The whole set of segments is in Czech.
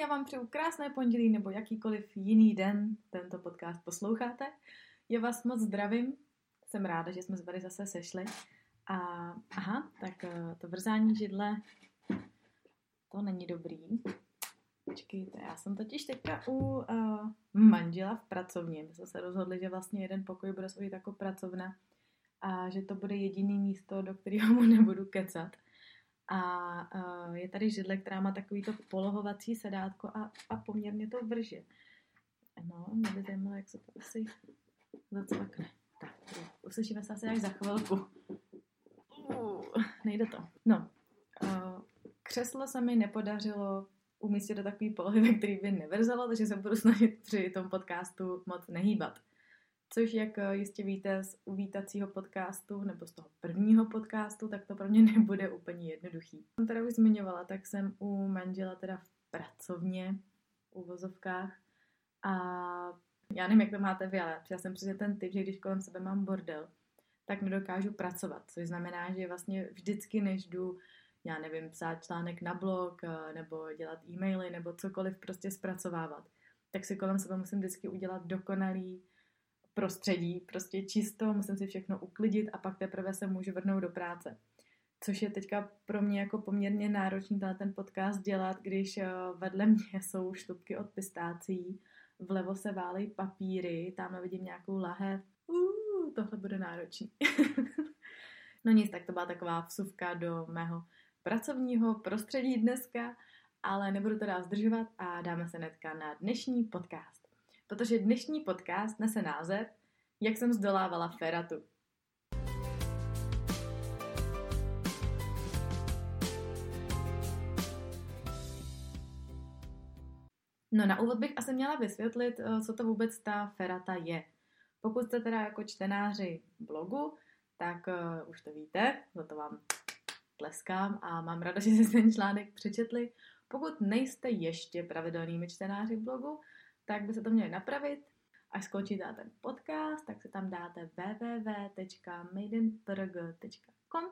já vám přeju krásné pondělí nebo jakýkoliv jiný den tento podcast posloucháte. Já vás moc zdravím, jsem ráda, že jsme se tady zase sešli. A aha, tak eh, to vrzání židle, to není dobrý. Počkejte, já jsem totiž teďka u uh, manžela v pracovně. My jsme se rozhodli, že vlastně jeden pokoj bude sloužit jako pracovna a že to bude jediný místo, do kterého mu nebudu kecat. A uh, je tady židle, která má takovýto polohovací sedátko a, a poměrně to vrže. No, mě by zajímalo, jak se to asi zacvakne. Tak, uslyšíme se asi až za chvilku. Uh, nejde to. No, uh, křeslo se mi nepodařilo umístit do takové polohy, ve který by nevrzelo, takže se budu snažit při tom podcastu moc nehýbat. Což, jak eh, jistě víte z uvítacího podcastu nebo z toho prvního podcastu, tak to pro mě nebude úplně jednoduchý. Jsem teda už zmiňovala, tak jsem u manžela teda v pracovně, u vozovkách a já nevím, jak to máte vy, ale já jsem přesně ten typ, že když kolem sebe mám bordel, tak nedokážu pracovat, což znamená, že vlastně vždycky, než jdu já nevím, psát článek na blog, eh, nebo dělat e-maily, nebo cokoliv prostě zpracovávat, tak si kolem sebe musím vždycky udělat dokonalý prostředí, prostě čisto, musím si všechno uklidit a pak teprve se můžu vrhnout do práce. Což je teďka pro mě jako poměrně náročný ten podcast dělat, když eh, vedle mě jsou šlupky od pistácí, vlevo se válej papíry, tam vidím nějakou lahev. Uh, tohle bude náročný. no nic, tak to byla taková vsuvka do mého pracovního prostředí dneska, ale nebudu to dál zdržovat a dáme se netka na dnešní podcast. Protože dnešní podcast nese název Jak jsem zdolávala feratu. No na úvod bych asi měla vysvětlit, eh, co to vůbec ta ferata je. Pokud jste teda jako čtenáři blogu, tak uh, už to víte, za to vám tleskám a mám ráda, že jste ten článek přečetli. Pokud nejste ještě pravidelnými čtenáři blogu, tak by se to měli napravit. Až skončíte ten podcast, tak se tam dáte www.maidenprg.com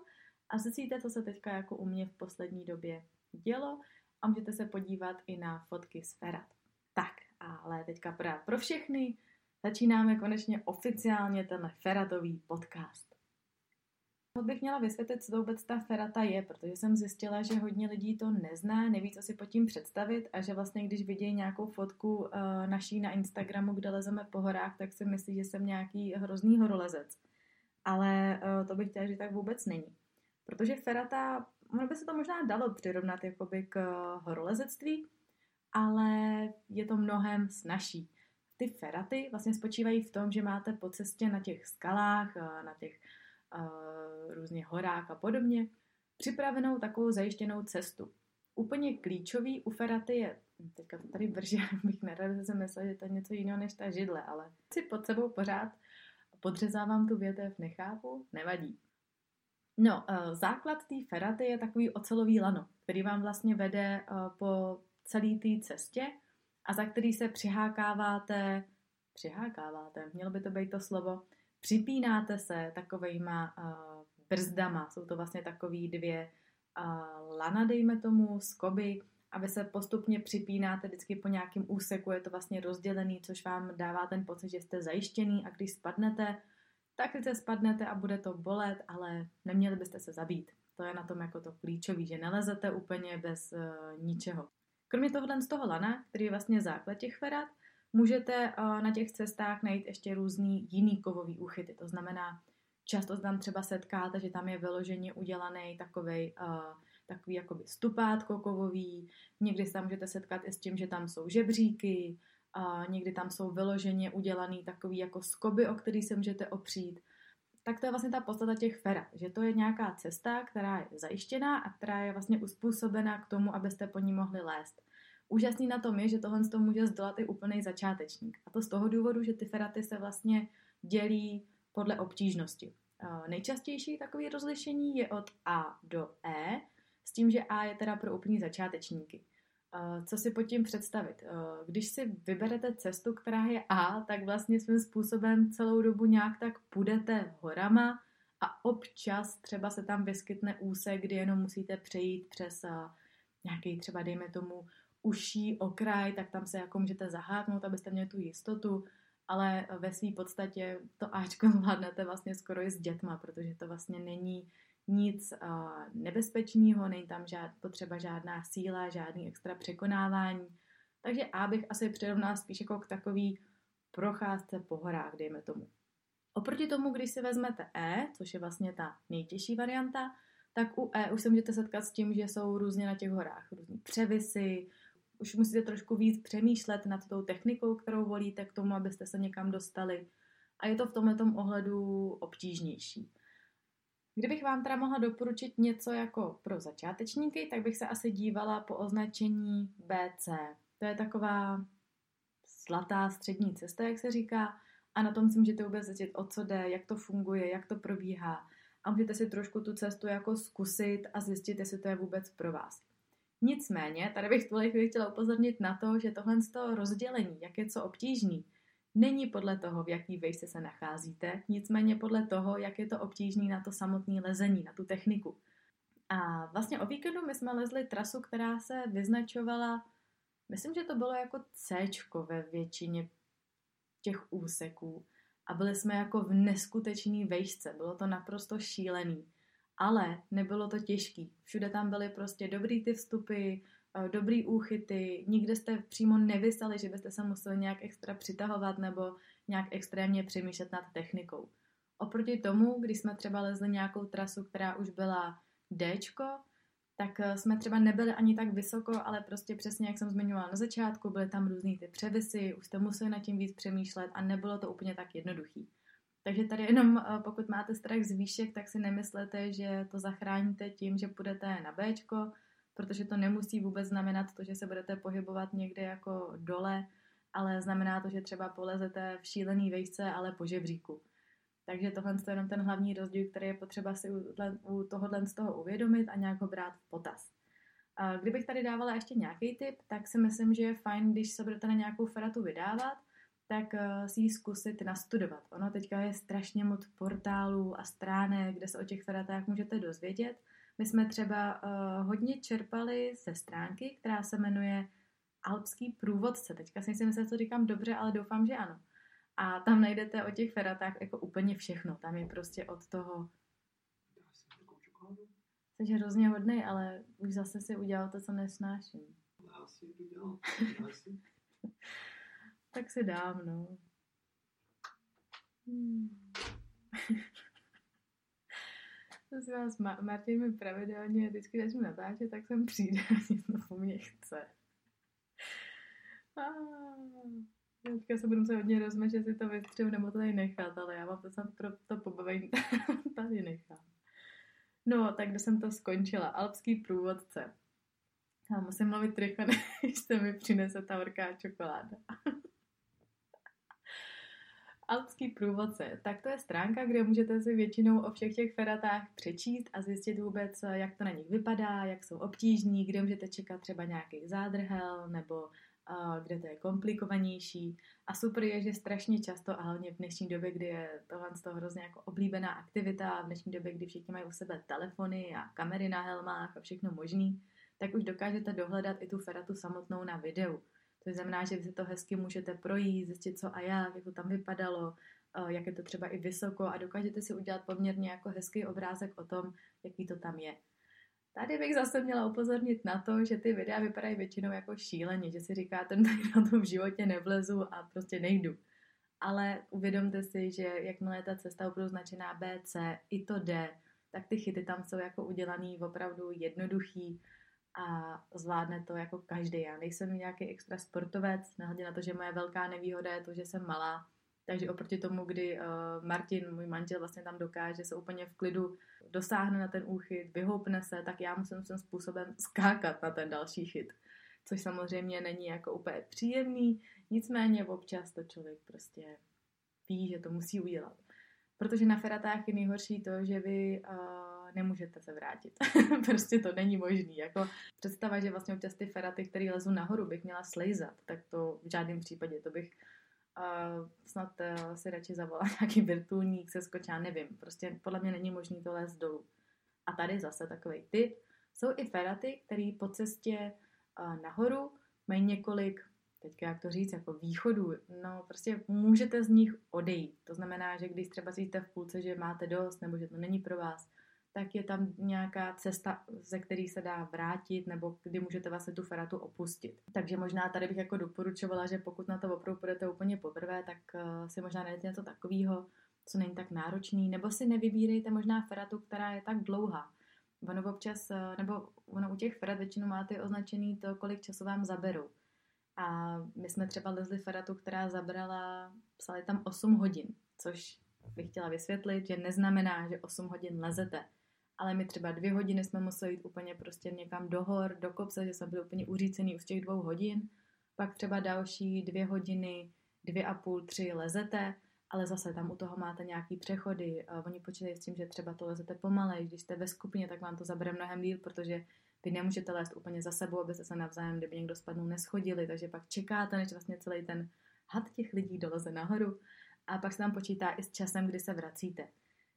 a zjistíte, co se teďka jako u mě v poslední době dělo a můžete se podívat i na fotky z Ferat. Tak, ale teďka pro, všechny začínáme konečně oficiálně tenhle Feratový podcast bych měla vysvětlit, co to vůbec ta ferata je, protože jsem zjistila, že hodně lidí to nezná, neví, co si pod tím představit a že vlastně, když vidějí nějakou fotku uh, naší na Instagramu, kde lezeme po horách, tak si myslí, že jsem nějaký hrozný horolezec. Ale uh, to bych chtěla, že tak vůbec není. Protože ferata, ono by se to možná dalo přirovnat jakoby k horolezectví, ale je to mnohem snažší. Ty feraty vlastně spočívají v tom, že máte po cestě na těch skalách, na těch různě horách a podobně, připravenou takovou zajištěnou cestu. Úplně klíčový u feraty je, teďka to tady vrže, bych nerada si myslela, že to je něco jiného než ta židle, ale si pod sebou pořád podřezávám tu větev, nechápu, nevadí. No, základ té feraty je takový ocelový lano, který vám vlastně vede po celé té cestě a za který se přihákáváte, přihákáváte, mělo by to být to slovo, připínáte se takovejma uh, brzdama, jsou to vlastně takový dvě uh, lana, dejme tomu, skoby, a vy se postupně připínáte vždycky po nějakém úseku, je to vlastně rozdělený, což vám dává ten pocit, že jste zajištěný a když spadnete, tak se spadnete a bude to bolet, ale neměli byste se zabít. To je na tom jako to klíčový, že nelezete úplně bez uh, ničeho. Kromě tohohle z toho lana, který je vlastně základ těch ferat, Můžete eh, na těch cestách najít ještě různý jiný kovový úchyty, to znamená, často tam třeba setkáte, že tam je vyloženě udělaný takový uh, eh, takový jakoby stupátko kovový, někdy se tam můžete setkat i s tím, že tam jsou žebříky, uh, někdy tam jsou vyloženě udělaný takový jako skoby, o který se můžete opřít. tak to je vlastně ta podstata těch ferat, že to je nějaká cesta, která je zajištěná a která je vlastně uspůsobená k tomu, abyste po ní mohli lézt. Úžasný na tom je, že tohle to může zdolat i úplný začátečník. A to z toho důvodu, že ty feraty se vlastně dělí podle obtížnosti. Nejčastější takové rozlišení je od A do E, s tím, že A je teda pro úplní začátečníky. Co si pod tím představit? Když si vyberete cestu, která je A, tak vlastně svým způsobem celou dobu nějak tak půjdete horama a občas třeba se tam vyskytne úsek, kdy jenom musíte přejít přes nějaký třeba, dejme tomu, uší okraj, tak tam se jako můžete zaháknout, abyste měli tu jistotu, ale ve své podstatě to Ačko zvládnete vlastně skoro i s dětma, protože to vlastně není nic uh, nebezpečného, není tam žád, potřeba žádná síla, žádný extra překonávání. Takže A bych asi přirovnala spíš jako k takový procházce po horách, dejme tomu. Oproti tomu, když si vezmete E, což je vlastně ta nejtěžší varianta, tak u E už se můžete setkat s tím, že jsou různě na těch horách různý převisy, už musíte trošku víc přemýšlet nad tou technikou, kterou volíte k tomu, abyste se někam dostali. A je to v tomhle ohledu obtížnější. Kdybych vám teda mohla doporučit něco jako pro začátečníky, tak bych se asi dívala po označení BC. To je taková zlatá střední cesta, jak se říká, a na tom si můžete vůbec zjistit, o co jde, jak to funguje, jak to probíhá. A můžete si trošku tu cestu jako zkusit a zjistit, jestli to je vůbec pro vás. Nicméně, tady bych chvíli chtěla upozornit na to, že tohle z toho rozdělení, jak je co obtížný, není podle toho, v jaký vejšce se nacházíte, nicméně podle toho, jak je to obtížný na to samotné lezení, na tu techniku. A vlastně o víkendu my jsme lezli trasu, která se vyznačovala, myslím, že to bylo jako C ve většině těch úseků. A byli jsme jako v neskutečný vejšce, bylo to naprosto šílený. Ale nebylo to těžký. Všude tam byly prostě dobrý ty vstupy, Eh, dobrý úchyty, nikde jste přímo nevysali, že byste se museli nějak extra přitahovat nebo nějak extrémně přemýšlet nad technikou. Oproti tomu, když jsme třeba lezli nějakou trasu, která už byla D, tak eh, jsme třeba nebyli ani tak vysoko, ale prostě přesně jak jsem zmiňovala na začátku, byly tam různý ty převisy, už jste museli nad tím víc přemýšlet a nebylo to úplně tak jednoduchý. Takže tady jenom eh, pokud máte strach z výšek, tak si nemyslete, že to zachráníte tím, že půjdete na B, protože to nemusí vůbec znamenat to, že se budete pohybovat někde jako dole, ale znamená to, že třeba polezete v šílený vejšce, ale po žebříku. Takže tohle je jenom ten hlavní rozdíl, který je potřeba si u tohohle z toho uvědomit a nějak ho brát v potaz. Kdybych tady dávala ještě nějaký tip, tak si myslím, že je fajn, když se budete na nějakou feratu vydávat, tak eh, si ji zkusit nastudovat. Ono teďka je strašně moc portálů a stránek, kde se o těch feratách můžete dozvědět my jsme třeba uh, hodně čerpali ze stránky, která se jmenuje Alpský průvodce. Teďka si myslím, že to říkám dobře, ale doufám, že ano. A tam najdete o těch feratách jako úplně všechno. Tam je prostě od toho... Jsi hrozně hodný, ale už zase si udělal to, co nesnáším. Já si udělal. Tak si dám, no. Hmm. Prosím vás, Ma- Martin mi pravidelně, vždycky, když mi natáče, tak sem přijde a něco po mně chce. Ah, teďka se budu se hodně rozmešet, si to vystřihu nebo to tady nechat, ale já vám to snad pro to pobavení tady nechám. No, tak jsem to skončila. Alpský průvodce. Já musím mluvit rychle, než se mi přinese ta horká čokoláda. Alpský průvodce, tak to je stránka, kde můžete si většinou o všech těch feratách přečíst a zjistit vůbec, jak to na nich vypadá, jak jsou obtížní, kde můžete čekat třeba nějaký zádrhel nebo kde to je komplikovanější. A super je, že strašně často, a hlavně v dnešní době, kdy je tohle z toho hrozně jako oblíbená aktivita, v dnešní době, kdy všichni mají u sebe telefony a kamery na helmách a všechno možný, tak už dokážete dohledat i tu feratu samotnou na videu. To znamená, že vy si to hezky můžete projít, zjistit co a jak, jak to tam vypadalo, eh, jak je to třeba i vysoko a dokážete si udělat poměrně jako hezký obrázek o tom, jaký to tam je. Tady bych zase měla upozornit na to, že ty videa vypadají většinou jako šíleně, že si říkáte, tady na to v životě nevlezu a prostě nejdu. Ale uvědomte si, že jakmile je ta cesta opravdu značená B, C, i to D, tak ty chyty tam jsou jako udělaný opravdu jednoduchý a zvládne to jako každý. Já nejsem nějaký extra sportovec, nehledě na to, že moje velká nevýhoda je to, že jsem malá, Takže oproti tomu, kdy uh, Martin, můj manžel, vlastně tam dokáže se úplně v klidu dosáhne na ten úchyt, vyhoupne se, tak já musím svým způsobem skákat na ten další chyt. Což samozřejmě není jako úplně příjemný, nicméně občas to člověk prostě ví, že to musí udělat. Protože na feratách je nejhorší to, že vy uh, nemůžete se vrátit. prostě to není možný. Jako představa, že vlastně občas ty feraty, které lezu nahoru, bych měla slejzat, tak to v žádném případě, to bych uh, snad uh, si radši zavolal nějaký virtuálník, se skočá, nevím. Prostě podle mě není možný to lézt dolů. A tady zase takový tip. Jsou i feraty, které po cestě uh, nahoru mají několik teďka jak to říct, jako východu, no prostě můžete z nich odejít. To znamená, že když třeba cítíte v půlce, že máte dost nebo že to není pro vás, tak je tam nějaká cesta, ze který se dá vrátit nebo kdy můžete vlastně tu feratu opustit. Takže možná tady bych jako doporučovala, že pokud na to opravdu půjdete úplně poprvé, tak uh, si možná najdete něco takového, co není tak náročný, nebo si nevybírejte možná feratu, která je tak dlouhá. Ono občas, uh, nebo ono u těch ferat většinou máte označený to, kolik času vám zaberou. A my jsme třeba lezli feratu, která zabrala, psali tam 8 hodin, což bych chtěla vysvětlit, že neznamená, že 8 hodin lezete. Ale my třeba dvě hodiny jsme museli jít úplně prostě někam do hor, do kopce, že jsme byli úplně uřícený už těch dvou hodin. Pak třeba další dvě hodiny, dvě a půl, tři lezete, ale zase tam u toho máte nějaký přechody. Oni počítají s tím, že třeba to lezete pomalej, když jste ve skupině, tak vám to zabere mnohem díl, protože vy nemůžete lézt úplně za sebou, abyste se navzájem, kdyby někdo spadnul, neschodili, takže pak čekáte, než vlastně celý ten had těch lidí doleze nahoru a pak se tam počítá i s časem, kdy se vracíte.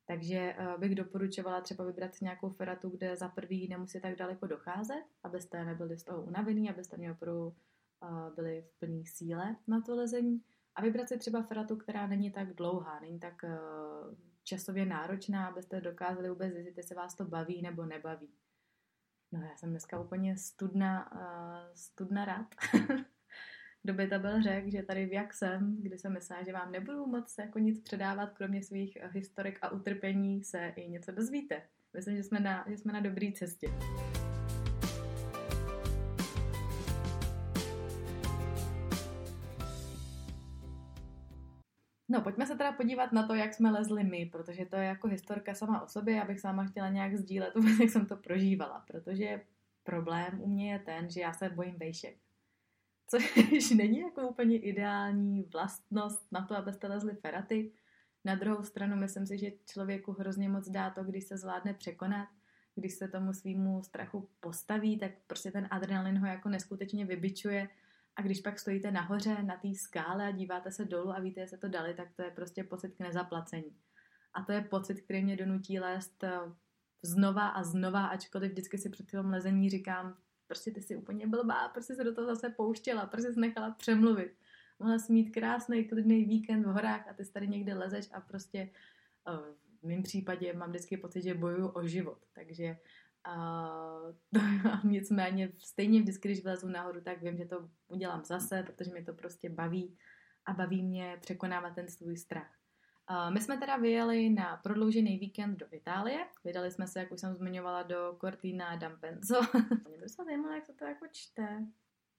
Takže uh, bych doporučovala třeba vybrat si nějakou feratu, kde za prvý nemusí tak daleko docházet, abyste nebyli z toho unavený, abyste mě opravdu uh, byli v plné síle na to lezení. A vybrat si třeba feratu, která není tak dlouhá, není tak uh, časově náročná, abyste dokázali vůbec zjistit, jestli vás to baví nebo nebaví. No já jsem dneska úplně studna, studna rád. Kdo byl řekl, že tady v jak jsem, kdy jsem myslela, že vám nebudu moc jako nic předávat, kromě svých historek a utrpení, se i něco dozvíte. Myslím, že jsme na, že jsme na dobré cestě. No, pojďme se teda podívat na to, jak jsme lezli my, protože to je jako historka sama o sobě, já bych sama chtěla nějak sdílet, jak jsem to prožívala, protože problém u mě je ten, že já se bojím vejšek. Což není jako úplně ideální vlastnost na to, abyste lezli feraty. Na druhou stranu myslím si, že člověku hrozně moc dá to, když se zvládne překonat, když se tomu svýmu strachu postaví, tak prostě ten adrenalin ho jako neskutečně vybičuje a když pak stojíte nahoře na té skále a díváte se dolů a víte, že se to dali, tak to je prostě pocit k nezaplacení. A to je pocit, který mě donutí lézt eh, znova a znova, ačkoliv vždycky si před tím lezení říkám, prostě ty jsi úplně blbá, prostě se do toho zase pouštěla, prostě jsi nechala přemluvit. Mohla jsi mít krásný, klidný víkend v horách a ty tady někde lezeš a prostě eh, v mém případě mám vždycky pocit, že bojuju o život. Takže a nicméně stejně vždycky, když vlezu nahoru, tak vím, že to udělám zase, protože mě to prostě baví a baví mě překonávat ten svůj strach. My jsme teda vyjeli na prodloužený víkend do Itálie. Vydali jsme se, jak už jsem zmiňovala, do Cortina d'Ampezzo. mě by se zajímalo, jak se to jako čte.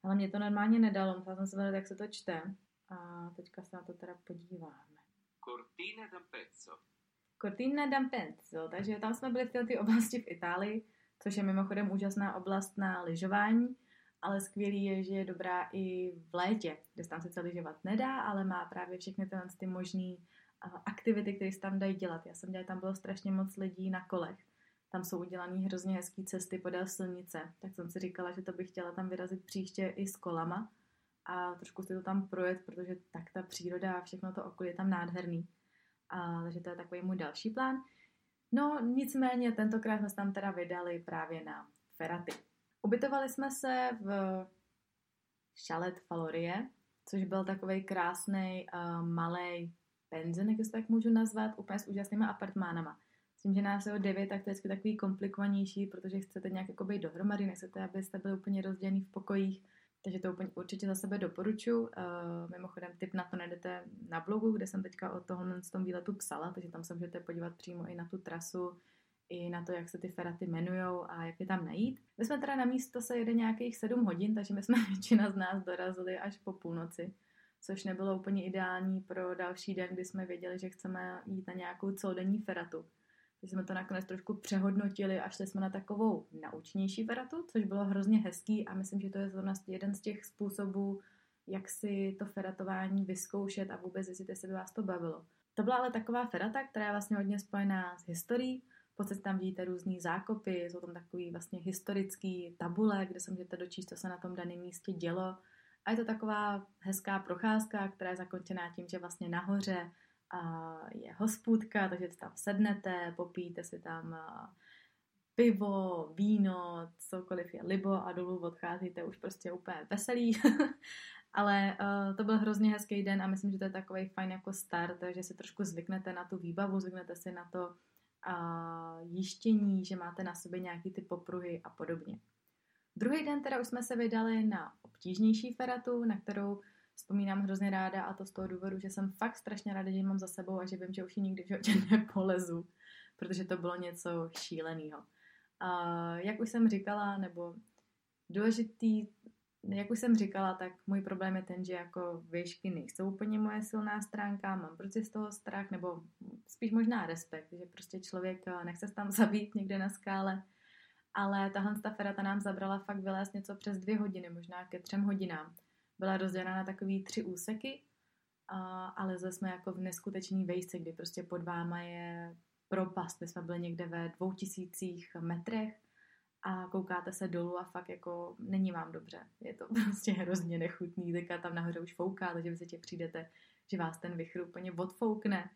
Ale mě to normálně nedalo, musela jsem se vědět, jak se to čte. A teďka se na to teda podíváme. Cortina d'Ampezzo. Cortina d'Ampezzo, takže tam jsme byli v této oblasti v Itálii, což je mimochodem úžasná oblast na lyžování, ale skvělý je, že je dobrá i v létě, kde se tam sice lyžovat nedá, ale má právě všechny tyhle ty možný aktivity, které se tam dají dělat. Já jsem dělala, tam bylo strašně moc lidí na kolech. Tam jsou udělané hrozně hezké cesty podél silnice, tak jsem si říkala, že to bych chtěla tam vyrazit příště i s kolama a trošku si to tam projet, protože tak ta příroda a všechno to okolí je tam nádherný. A, takže to je takový můj další plán. No nicméně tentokrát jsme se tam teda vydali právě na Feraty. Ubytovali jsme se v Chalet Falorie, což byl takový krásný uh, malý penzen, jak to tak můžu nazvat, úplně s úžasnýma apartmánama. S tím, že nás je o devět, tak to je takový komplikovanější, protože chcete nějak jako být dohromady, nechcete, abyste byli úplně rozdělení v pokojích, takže to úplně určitě za sebe doporučuji. Uh, mimochodem, tip na to najdete na blogu, kde jsem teďka o tohle z tom výletu psala, takže tam se můžete podívat přímo i na tu trasu, i na to, jak se ty feraty jmenují a jak je tam najít. My jsme teda na místo se jede nějakých 7 hodin, takže my jsme většina z nás dorazili až po půlnoci, což nebylo úplně ideální pro další den, kdy jsme věděli, že chceme jít na nějakou celodenní feratu. Takže jsme to nakonec trošku přehodnotili a šli jsme na takovou naučnější feratu, což bylo hrozně hezký a myslím, že to je zrovna jeden z těch způsobů, jak si to feratování vyzkoušet a vůbec jestli se by vás to bavilo. To byla ale taková ferata, která je vlastně hodně spojená s historií. V podstatě tam vidíte různé zákopy, jsou tam takový vlastně historický tabule, kde se můžete dočíst, co se na tom daném místě dělo. A je to taková hezká procházka, která je zakončená tím, že vlastně nahoře je hospůdka, takže tam sednete, popíte si tam pivo, víno, cokoliv je libo a dolů odcházíte už prostě úplně veselý. Ale uh, to byl hrozně hezký den a myslím, že to je takový fajn jako start, že si trošku zvyknete na tu výbavu, zvyknete si na to uh, jištění, že máte na sobě nějaký ty popruhy a podobně. Druhý den teda už jsme se vydali na obtížnější feratu, na kterou vzpomínám hrozně ráda a to z toho důvodu, že jsem fakt strašně ráda, že ji mám za sebou a že vím, že už ji nikdy v životě nepolezu, protože to bylo něco šíleného. A jak už jsem říkala, nebo důležitý, jak už jsem říkala, tak můj problém je ten, že jako výšky nejsou úplně moje silná stránka, mám prostě z toho strach, nebo spíš možná respekt, že prostě člověk eh, nechce se tam zabít někde na skále, ale tahle ta ferata nám zabrala fakt vylézt něco přes dvě hodiny, možná ke třem hodinám byla rozdělena na takový tři úseky, ale zase jsme jako v neskutečný vejce, kdy prostě pod váma je propast. My jsme byli někde ve dvou tisících metrech a koukáte se dolů a fakt jako není vám dobře. Je to prostě hrozně nechutný, teďka tam nahoře už fouká, takže vy se tě přijdete, že vás ten vychr úplně odfoukne.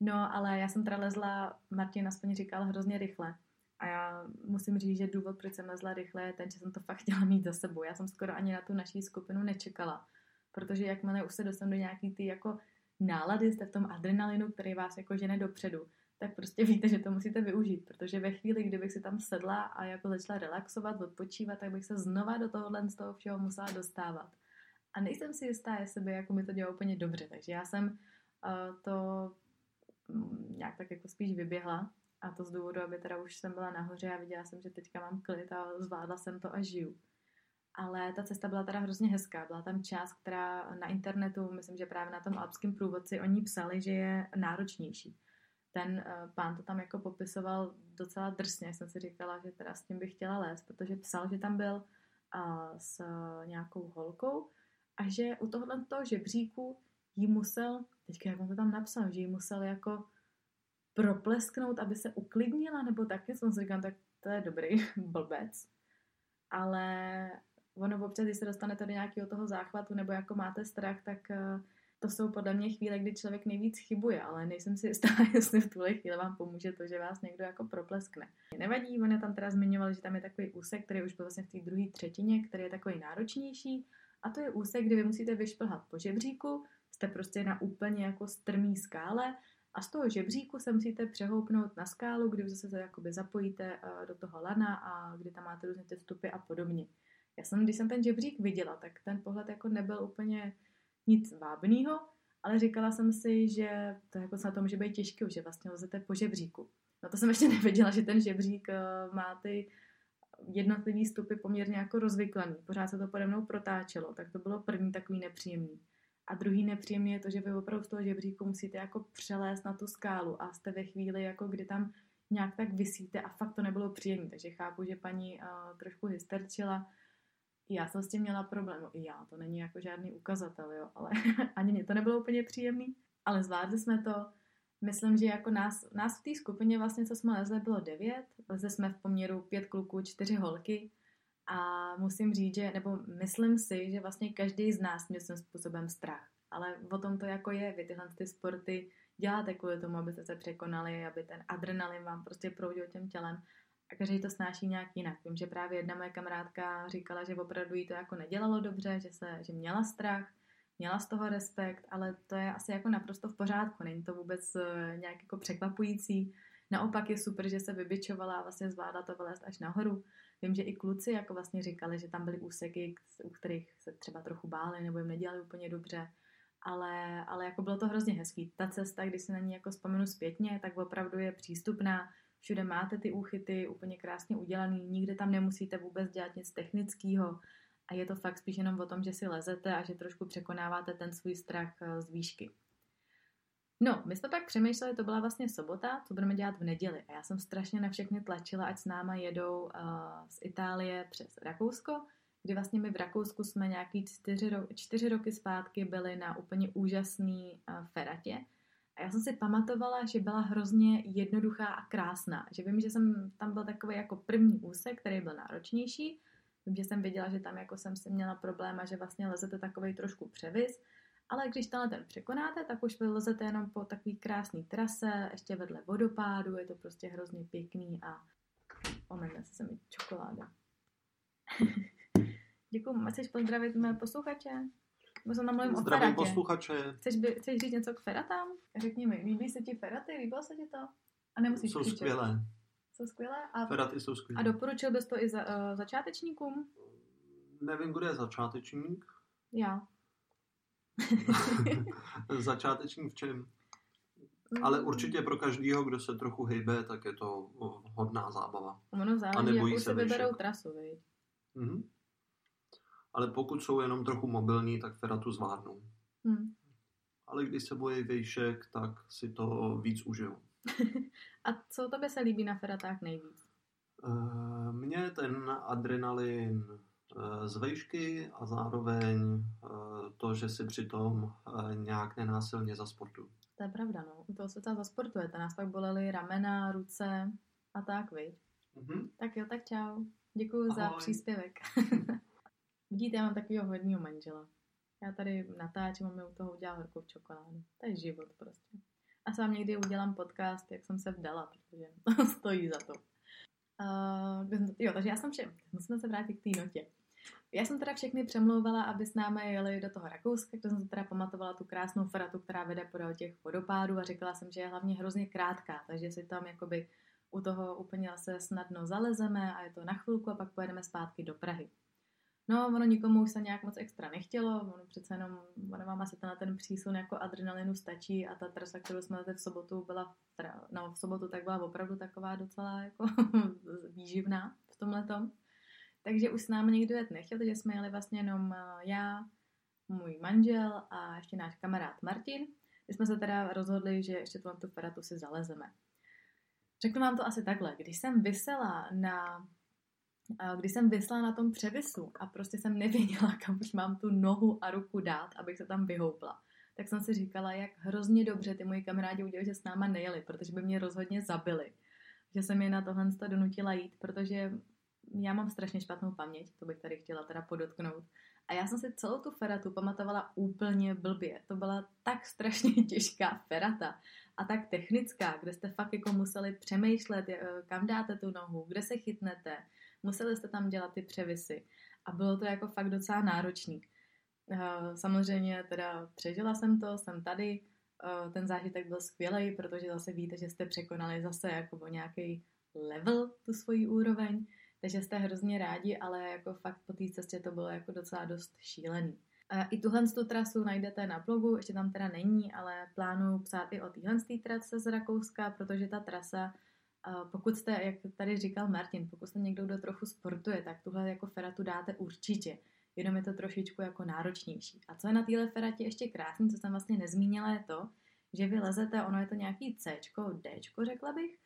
No, ale já jsem teda lezla, Martin aspoň říkal, hrozně rychle. A já musím říct, že důvod, proč jsem lezla rychle, je ten, že jsem to fakt chtěla mít za sebou. Já jsem skoro ani na tu naší skupinu nečekala, protože jakmile už se dostanu do nějaký ty jako nálady, jste v tom adrenalinu, který vás jako žene dopředu, tak prostě víte, že to musíte využít, protože ve chvíli, kdybych si tam sedla a jako začala relaxovat, odpočívat, tak bych se znova do tohohle z toho všeho musela dostávat. A nejsem si jistá, jestli by jako mi to dělalo úplně dobře, takže já jsem uh, to mm, nějak tak jako spíš vyběhla a to z důvodu, aby teda už jsem byla nahoře a viděla jsem, že teďka mám klid a zvládla jsem to a žiju. Ale ta cesta byla teda hrozně hezká. Byla tam část, která na internetu, myslím, že právě na tom alpském průvodci, oni psali, že je náročnější. Ten uh, pán to tam jako popisoval docela drsně. Jsem si říkala, že teda s tím bych chtěla lézt, protože psal, že tam byl s uh, nějakou holkou a že u tohohle toho žebříku jí musel, teďka jak on to tam napsal, že jí musel jako proplesknout, aby se uklidnila, nebo taky jsem si říkám, tak to je dobrý blbec. Ale ono občas, když se dostanete do nějakého toho záchvatu, nebo jako máte strach, tak eh, to jsou podle mě chvíle, kdy člověk nejvíc chybuje, ale nejsem si jistá, jestli v tuhle chvíli vám pomůže to, že vás někdo jako propleskne. Nevadí, on je tam teda zmiňoval, že tam je takový úsek, který už byl vlastně v té druhé třetině, který je takový náročnější, a to je úsek, kdy vy musíte vyšplhat po žebříku, jste prostě na úplně jako strmý skále a z toho žebříku se musíte přehoupnout na skálu, kdy zase se jakoby zapojíte eh, do toho lana a kdy tam máte různé ty vstupy a podobně. Já jsem, když jsem ten žebřík viděla, tak ten pohled jako nebyl úplně nic vábného, ale říkala jsem si, že to jako na tom, že být těžké, že vlastně lezete po žebříku. No to jsem ještě nevěděla, že ten žebřík eh, má ty jednotlivý stupy poměrně jako rozvyklaný. Pořád se to pode mnou protáčelo, tak to bylo první takový nepříjemný. A druhý nepříjemný je to, že vy opravdu z toho žebříku musíte jako přelézt na tu skálu a jste ve chvíli, jako kdy tam nějak tak vysíte a fakt to nebylo příjemné. Takže chápu, že paní uh, trošku hysterčila. Já jsem s tím měla problém. I já, to není jako žádný ukazatel, jo, ale ani mě to nebylo úplně příjemný. Ale zvládli jsme to. Myslím, že jako nás, nás v té skupině vlastně, co jsme lezli, bylo devět. Lezli jsme v poměru pět kluků, čtyři holky. A musím říct, že, nebo myslím si, že vlastně každý z nás měl svým způsobem strach. Ale o tom to jako je, vy tyhle ty sporty děláte kvůli tomu, abyste se překonali, aby ten adrenalin vám prostě proudil těm tělem a každý to snáší nějak jinak. Vím, že právě jedna moje kamarádka říkala, že opravdu jí to jako nedělalo dobře, že, se, že měla strach, měla z toho respekt, ale to je asi jako naprosto v pořádku, není to vůbec eh, nějak jako překvapující. Naopak je super, že se vybičovala a vlastně zvládla to vylézt až nahoru. Vím, že i kluci jako vlastně říkali, že tam byly úseky, u kterých se třeba trochu báli nebo jim nedělali úplně dobře, ale, ale jako bylo to hrozně hezký. Ta cesta, když se na ní jako vzpomenu zpětně, tak opravdu je přístupná. Všude máte ty úchyty úplně krásně udělaný, nikde tam nemusíte vůbec dělat nic technického a je to fakt spíš jenom o tom, že si lezete a že trošku překonáváte ten svůj strach eh, z výšky. No, my jsme pak přemýšleli, to byla vlastně sobota, co budeme dělat v neděli. A já jsem strašně na všechny tlačila, ať s náma jedou uh, z Itálie přes Rakousko, kdy vlastně my v Rakousku jsme nějaký čtyři, ro- čtyři roky zpátky byli na úplně úžasný uh, feratě. A já jsem si pamatovala, že byla hrozně jednoduchá a krásná. Že vím, že jsem tam byl takový jako první úsek, který byl náročnější. Vím, že jsem věděla, že tam jako jsem si měla problém a že vlastně lezete takový trošku převis. Ale když tenhle ten překonáte, tak už vylezete jenom po takový krásný trase, ještě vedle vodopádu, je to prostě hrozně pěkný a omenuje se mi čokoláda. Děkuji, chceš pozdravit mé posluchače? Bo jsem namluvím o Zdravím feratě. posluchače. Chceš, by, chceš říct něco k feratám? Řekni mi, líbí se ti feraty? Líbilo se ti to? A nemusíš Jsou křičet. skvělé. Jsou skvělé? A, Feraty jsou a skvělé. doporučil bys to i za, uh, začátečníkům? Nevím, kdo je začátečník. Já. začátečník v čem? Ale určitě pro každého, kdo se trochu hejbe, tak je to hodná zábava. Ono A záleží, nebojí jakou se si vyberou trasu, viď? Mhm. Ale pokud jsou jenom trochu mobilní, tak feratu zvládnou. Hm. Ale když se bojí výšek, tak si to víc užijou. A co tobě se líbí na feratách nejvíc? Eh, Mně ten adrenalin z vejšky a zároveň eh, to, že si přitom eh, nějak nenásilně zasportuju. To je pravda, no. U toho se třeba zasportujete. Nás pak bolely ramena, ruce a tak, viď? Mhm. Tak jo, tak čau. Děkuji za příspěvek. Vidíte, já mám takového hodního manžela. Já tady natáčím a mi u toho udělal horkou čokoládu. To je život prostě. A s vám někdy udělám podcast, jak jsem se vdala, protože to stojí za to. Uh, to- jo, takže já jsem vše. Musíme se vrátit k té notě. Já jsem teda všechny přemlouvala, aby s námi jeli do toho Rakouska, kde jsem si teda pamatovala tu krásnou feratu, která vede podél těch vodopádů a říkala jsem, že je hlavně hrozně krátká, takže si tam jakoby u toho úplně se snadno zalezeme a je to na chvilku a pak pojedeme zpátky do Prahy. No, ono nikomu už se nějak moc extra nechtělo, ono přece jenom, ono vám asi tenhle ten přísun jako adrenalinu stačí a ta trasa, kterou jsme v sobotu, byla, teda, no v sobotu tak byla opravdu taková docela jako výživná v tomhletom. Takže už s námi nikdo jet nechtěl, takže jsme jeli vlastně jenom eh, já, můj manžel a ještě náš kamarád Martin. My jsme se teda rozhodli, že ještě tu, tu feratu si zalezeme. Řeknu vám to asi takhle. Když jsem vysela na a když jsem vysela na tom převisu a prostě jsem nevěděla, kam už mám tu nohu a ruku dát, abych se tam vyhoupla, tak jsem si říkala, jak hrozně dobře ty moji kamarádi udělali, že s náma nejeli, protože by mě rozhodně zabili. Že jsem je na tohle donutila jít, protože já mám strašně špatnou paměť, to bych tady chtěla teda podotknout. A já jsem si celou tu feratu pamatovala úplně blbě. To byla tak strašně těžká ferata a tak technická, kde jste fakt jako museli přemýšlet, eh, kam dáte tu nohu, kde se chytnete, museli jste tam dělat ty převisy a bylo to jako fakt docela náročný. Eh, Samozřejmě teda přežila jsem to, jsem tady, eh, ten zážitek byl skvělý, protože zase víte, že jste překonali zase jako nějaký level tu svoji úroveň, takže jste hrozně rádi, ale jako fakt po té cestě to bylo jako docela dost šílený. I tuhle tu trasu najdete na blogu, ještě tam teda není, ale plánuju psát i o téhle trase z Rakouska, protože ta trasa pokud jste, jak tady říkal Martin, pokud jste někdo, kdo trochu sportuje, tak tuhle jako feratu dáte určitě. Jenom je to trošičku jako náročnější. A co je na téhle feratě ještě krásný, co jsem vlastně nezmínila, je to, že vy lezete, ono je to nějaký C, D, řekla bych.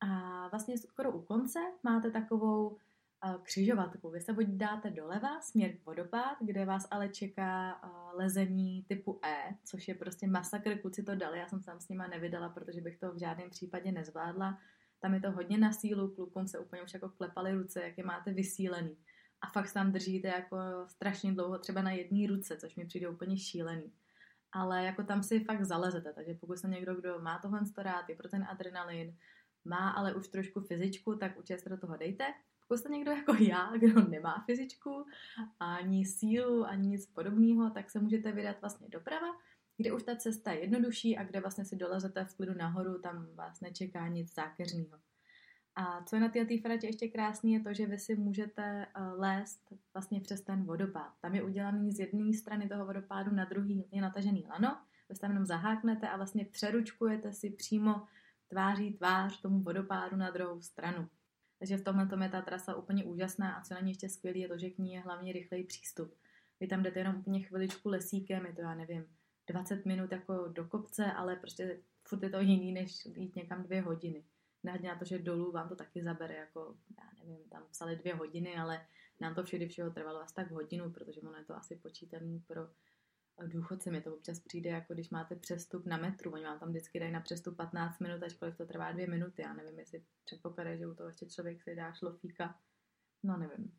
A vlastně skoro u konce máte takovou a, křižovatku. Vy se buď dáte doleva, směr k vodopád, kde vás ale čeká a, lezení typu E, což je prostě masakr, kluci to dali, já jsem se tam s nima nevydala, protože bych to v žádném případě nezvládla. Tam je to hodně na sílu, klukům se úplně už jako klepaly ruce, jak je máte vysílený. A fakt se tam držíte jako strašně dlouho, třeba na jedné ruce, což mi přijde úplně šílený. Ale jako tam si fakt zalezete, takže pokud jste někdo, kdo má tohle rád, je pro ten adrenalin, má ale už trošku fyzičku, tak určitě se do toho dejte. Pokud jste někdo jako já, kdo nemá fyzičku, ani sílu, ani nic podobného, tak se můžete vydat vlastně doprava, kde už ta cesta je jednodušší a kde vlastně si dolezete v klidu nahoru, tam vás nečeká nic zákeřného. A co je na této feratě ještě krásný, je to, že vy si můžete uh, lézt vlastně přes ten vodopád. Tam je udělaný z jedné strany toho vodopádu, na druhý je natažený lano, vy tam jenom zaháknete a vlastně přeručkujete si přímo tváří tvář tomu vodopádu na druhou stranu. Takže v tomhle tom je ta trasa úplně úžasná a co na ní ještě skvělý je to, že k ní je hlavně rychlej přístup. Vy tam jdete jenom úplně chviličku lesíkem, je to já nevím, 20 minut jako do kopce, ale prostě furt je to jiný, než jít někam dvě hodiny. Nehledně na to, že dolů vám to taky zabere, jako, já nevím, tam psali dvě hodiny, ale nám to všude všeho trvalo asi tak hodinu, protože ono je to asi počítaný pro důchodce. Mi to občas přijde, jako když máte přestup na metru. Oni vám tam vždycky dají na přestup 15 minut, ačkoliv to trvá dvě minuty. Já nevím, jestli předpokladají, že u toho ještě člověk si dá šlofíka. No nevím.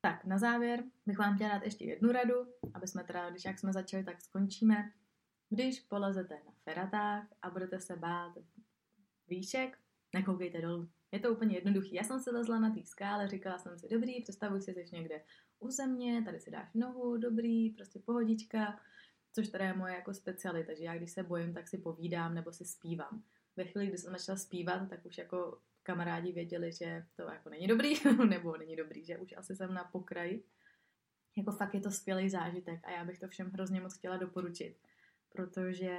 Tak, na závěr bych vám chtěla dát ještě jednu radu, aby jsme teda, když jak jsme začali, tak skončíme. Když polezete na feratách a budete se bát výšek, nekoukejte dolů. Je to úplně jednoduchý. Já jsem si lezla na té skále, říkala jsem si, dobrý, představuj si, jsi někde u země, tady si dáš nohu, dobrý, prostě pohodička, což teda je moje jako specialita, že já když se bojím, tak si povídám nebo si zpívám. Ve chvíli, kdy jsem začala zpívat, tak už jako kamarádi věděli, že to jako není dobrý, nebo není dobrý, že už asi jsem na pokraji. Jako fakt je to skvělý zážitek a já bych to všem hrozně moc chtěla doporučit protože,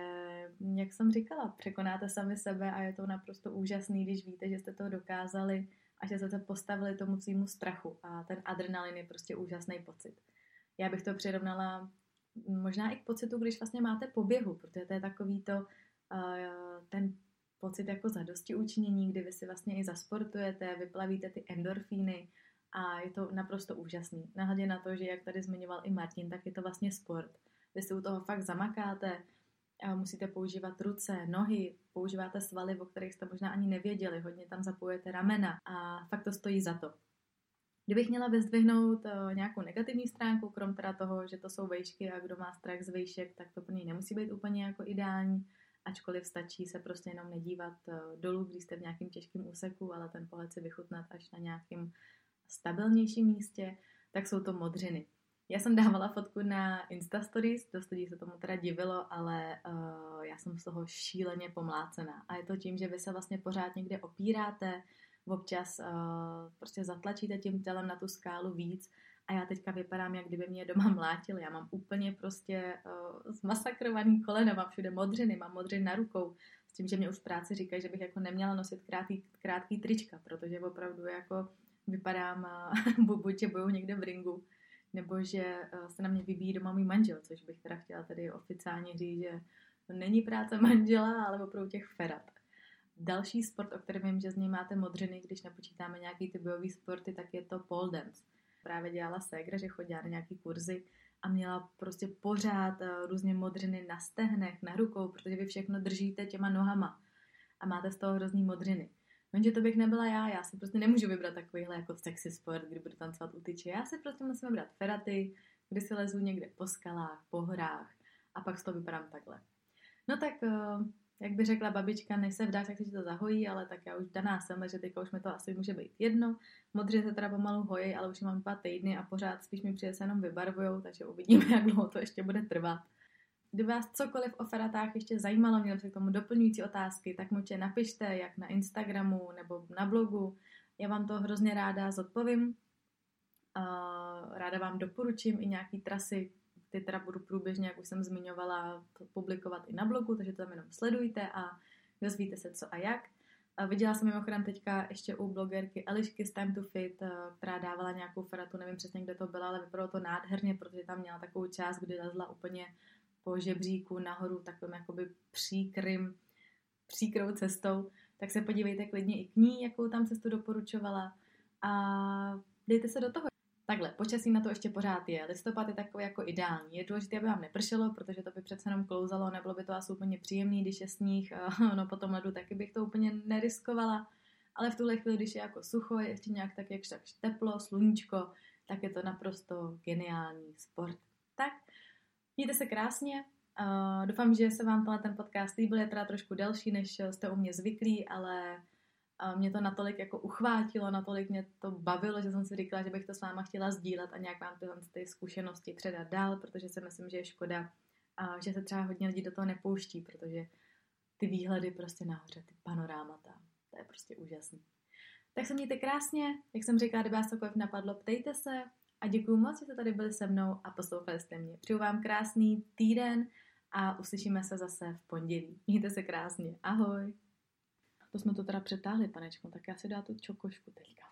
jak jsem říkala, překonáte sami sebe a je to naprosto úžasný, když víte, že jste to dokázali a že jste to postavili tomu svýmu strachu a ten adrenalin je prostě úžasný pocit. Já bych to přirovnala možná i k pocitu, když vlastně máte poběhu, protože to je takový to, ten pocit jako zadosti učinění, kdy vy si vlastně i zasportujete, vyplavíte ty endorfíny a je to naprosto úžasný. Nahledě na to, že jak tady zmiňoval i Martin, tak je to vlastně sport vy si u toho fakt zamakáte, a musíte používat ruce, nohy, používáte svaly, o kterých jste možná ani nevěděli, hodně tam zapojete ramena a fakt to stojí za to. Kdybych měla vyzdvihnout uh, nějakou negativní stránku, krom teda toho, že to jsou vejšky a kdo má strach z vejšek, tak to pro něj nemusí být úplně jako ideální, ačkoliv stačí se prostě jenom nedívat uh, dolů, když jste v nějakém těžkém úseku, ale ten pohled si vychutnat až na nějakém stabilnějším místě, tak jsou to modřiny. Já jsem dávala fotku na Insta Stories, dost lidí se tomu teda divilo, ale uh, já jsem z toho šíleně pomlácená. A je to tím, že vy se vlastně pořád někde opíráte, občas uh, prostě zatlačíte tím tělem na tu skálu víc a já teďka vypadám, jak kdyby mě doma mlátili. Já mám úplně prostě uh, zmasakrovaný kolena, mám všude modřiny, mám modřiny na rukou, s tím, že mě už v práci říkají, že bych jako neměla nosit krátký, krátký trička, protože opravdu jako vypadám, uh, buď že boju někde v ringu, nebo že eh, se na mě vybíjí doma můj manžel, což bych teda chtěla tady oficiálně říct, že to není práce manžela, ale opravdu těch ferat. Další sport, o kterém vím, že z něj máte modřiny, když nepočítáme nějaký ty bojový sporty, tak je to pole dance. Právě dělala ségra, že chodila na nějaký kurzy a měla prostě pořád eh, různě modřiny na stehnech, na rukou, protože vy všechno držíte těma nohama a máte z toho hrozný modřiny. Jenže to bych nebyla já, já si prostě nemůžu vybrat takovýhle jako sexy sport, kdy budu tancovat u tyče. Já si prostě musím vybrat feraty, kdy si lezu někde po skalách, po horách a pak z toho vypadám takhle. No tak, eh, jak by řekla babička, než se vdá, tak si to zahojí, ale tak já už daná jsem, že teďka už mi to asi může být jedno. Modře se teda pomalu hojí, ale už mám dva týdny a pořád spíš mi přijde se jenom vybarvujou, takže uvidíme, jak dlouho to ještě bude trvat. Kdyby vás cokoliv o feratách ještě zajímalo, měli se k tomu doplňující otázky, tak mu napište, jak na Instagramu nebo na blogu. Já vám to hrozně ráda zodpovím. Ráda vám doporučím i nějaký trasy, ty teda budu průběžně, jak už jsem zmiňovala, publikovat i na blogu, takže to tam jenom sledujte a dozvíte se co a jak. Viděla jsem mimochodem teďka ještě u blogerky Elišky z Time to Fit, která dávala nějakou feratu, nevím přesně, kde to byla, ale vypadalo to nádherně, protože tam měla takovou část, kdy lezla úplně po žebříku nahoru takovým jakoby příkrym, příkrou cestou, tak se podívejte klidně i k ní, jakou tam cestu doporučovala a dejte se do toho. Takhle, počasí na to ještě pořád je. Listopad je takový jako ideální. Je důležité, aby vám nepršelo, protože to by přece jenom klouzalo, nebylo by to asi úplně příjemný, když je sníh, no potom ledu taky bych to úplně neriskovala. Ale v tuhle chvíli, když je jako sucho, je ještě nějak tak tak teplo, sluníčko, tak je to naprosto geniální sport. Tak, Mějte se krásně. Uh, doufám, že se vám tenhle ten podcast líbil. Je teda trošku delší, než jste u mě zvyklí, ale uh, mě to natolik jako uchvátilo, natolik mě to bavilo, že jsem si říkala, že bych to s váma chtěla sdílet a nějak vám tyhle ty zkušenosti předat dál, protože si myslím, že je škoda, uh, že se třeba hodně lidí do toho nepouští, protože ty výhledy prostě nahoře, ty panorámata, to je prostě úžasný. Tak se mějte krásně, jak jsem říkala, kdyby vás cokoliv napadlo, ptejte se, a děkuji moc, že jste tady byli se mnou a poslouchali jste mě. Přeju vám krásný týden a uslyšíme se zase v pondělí. Mějte se krásně. Ahoj! to jsme to teda přetáhli, panečko, tak já si dám tu čokošku teďka.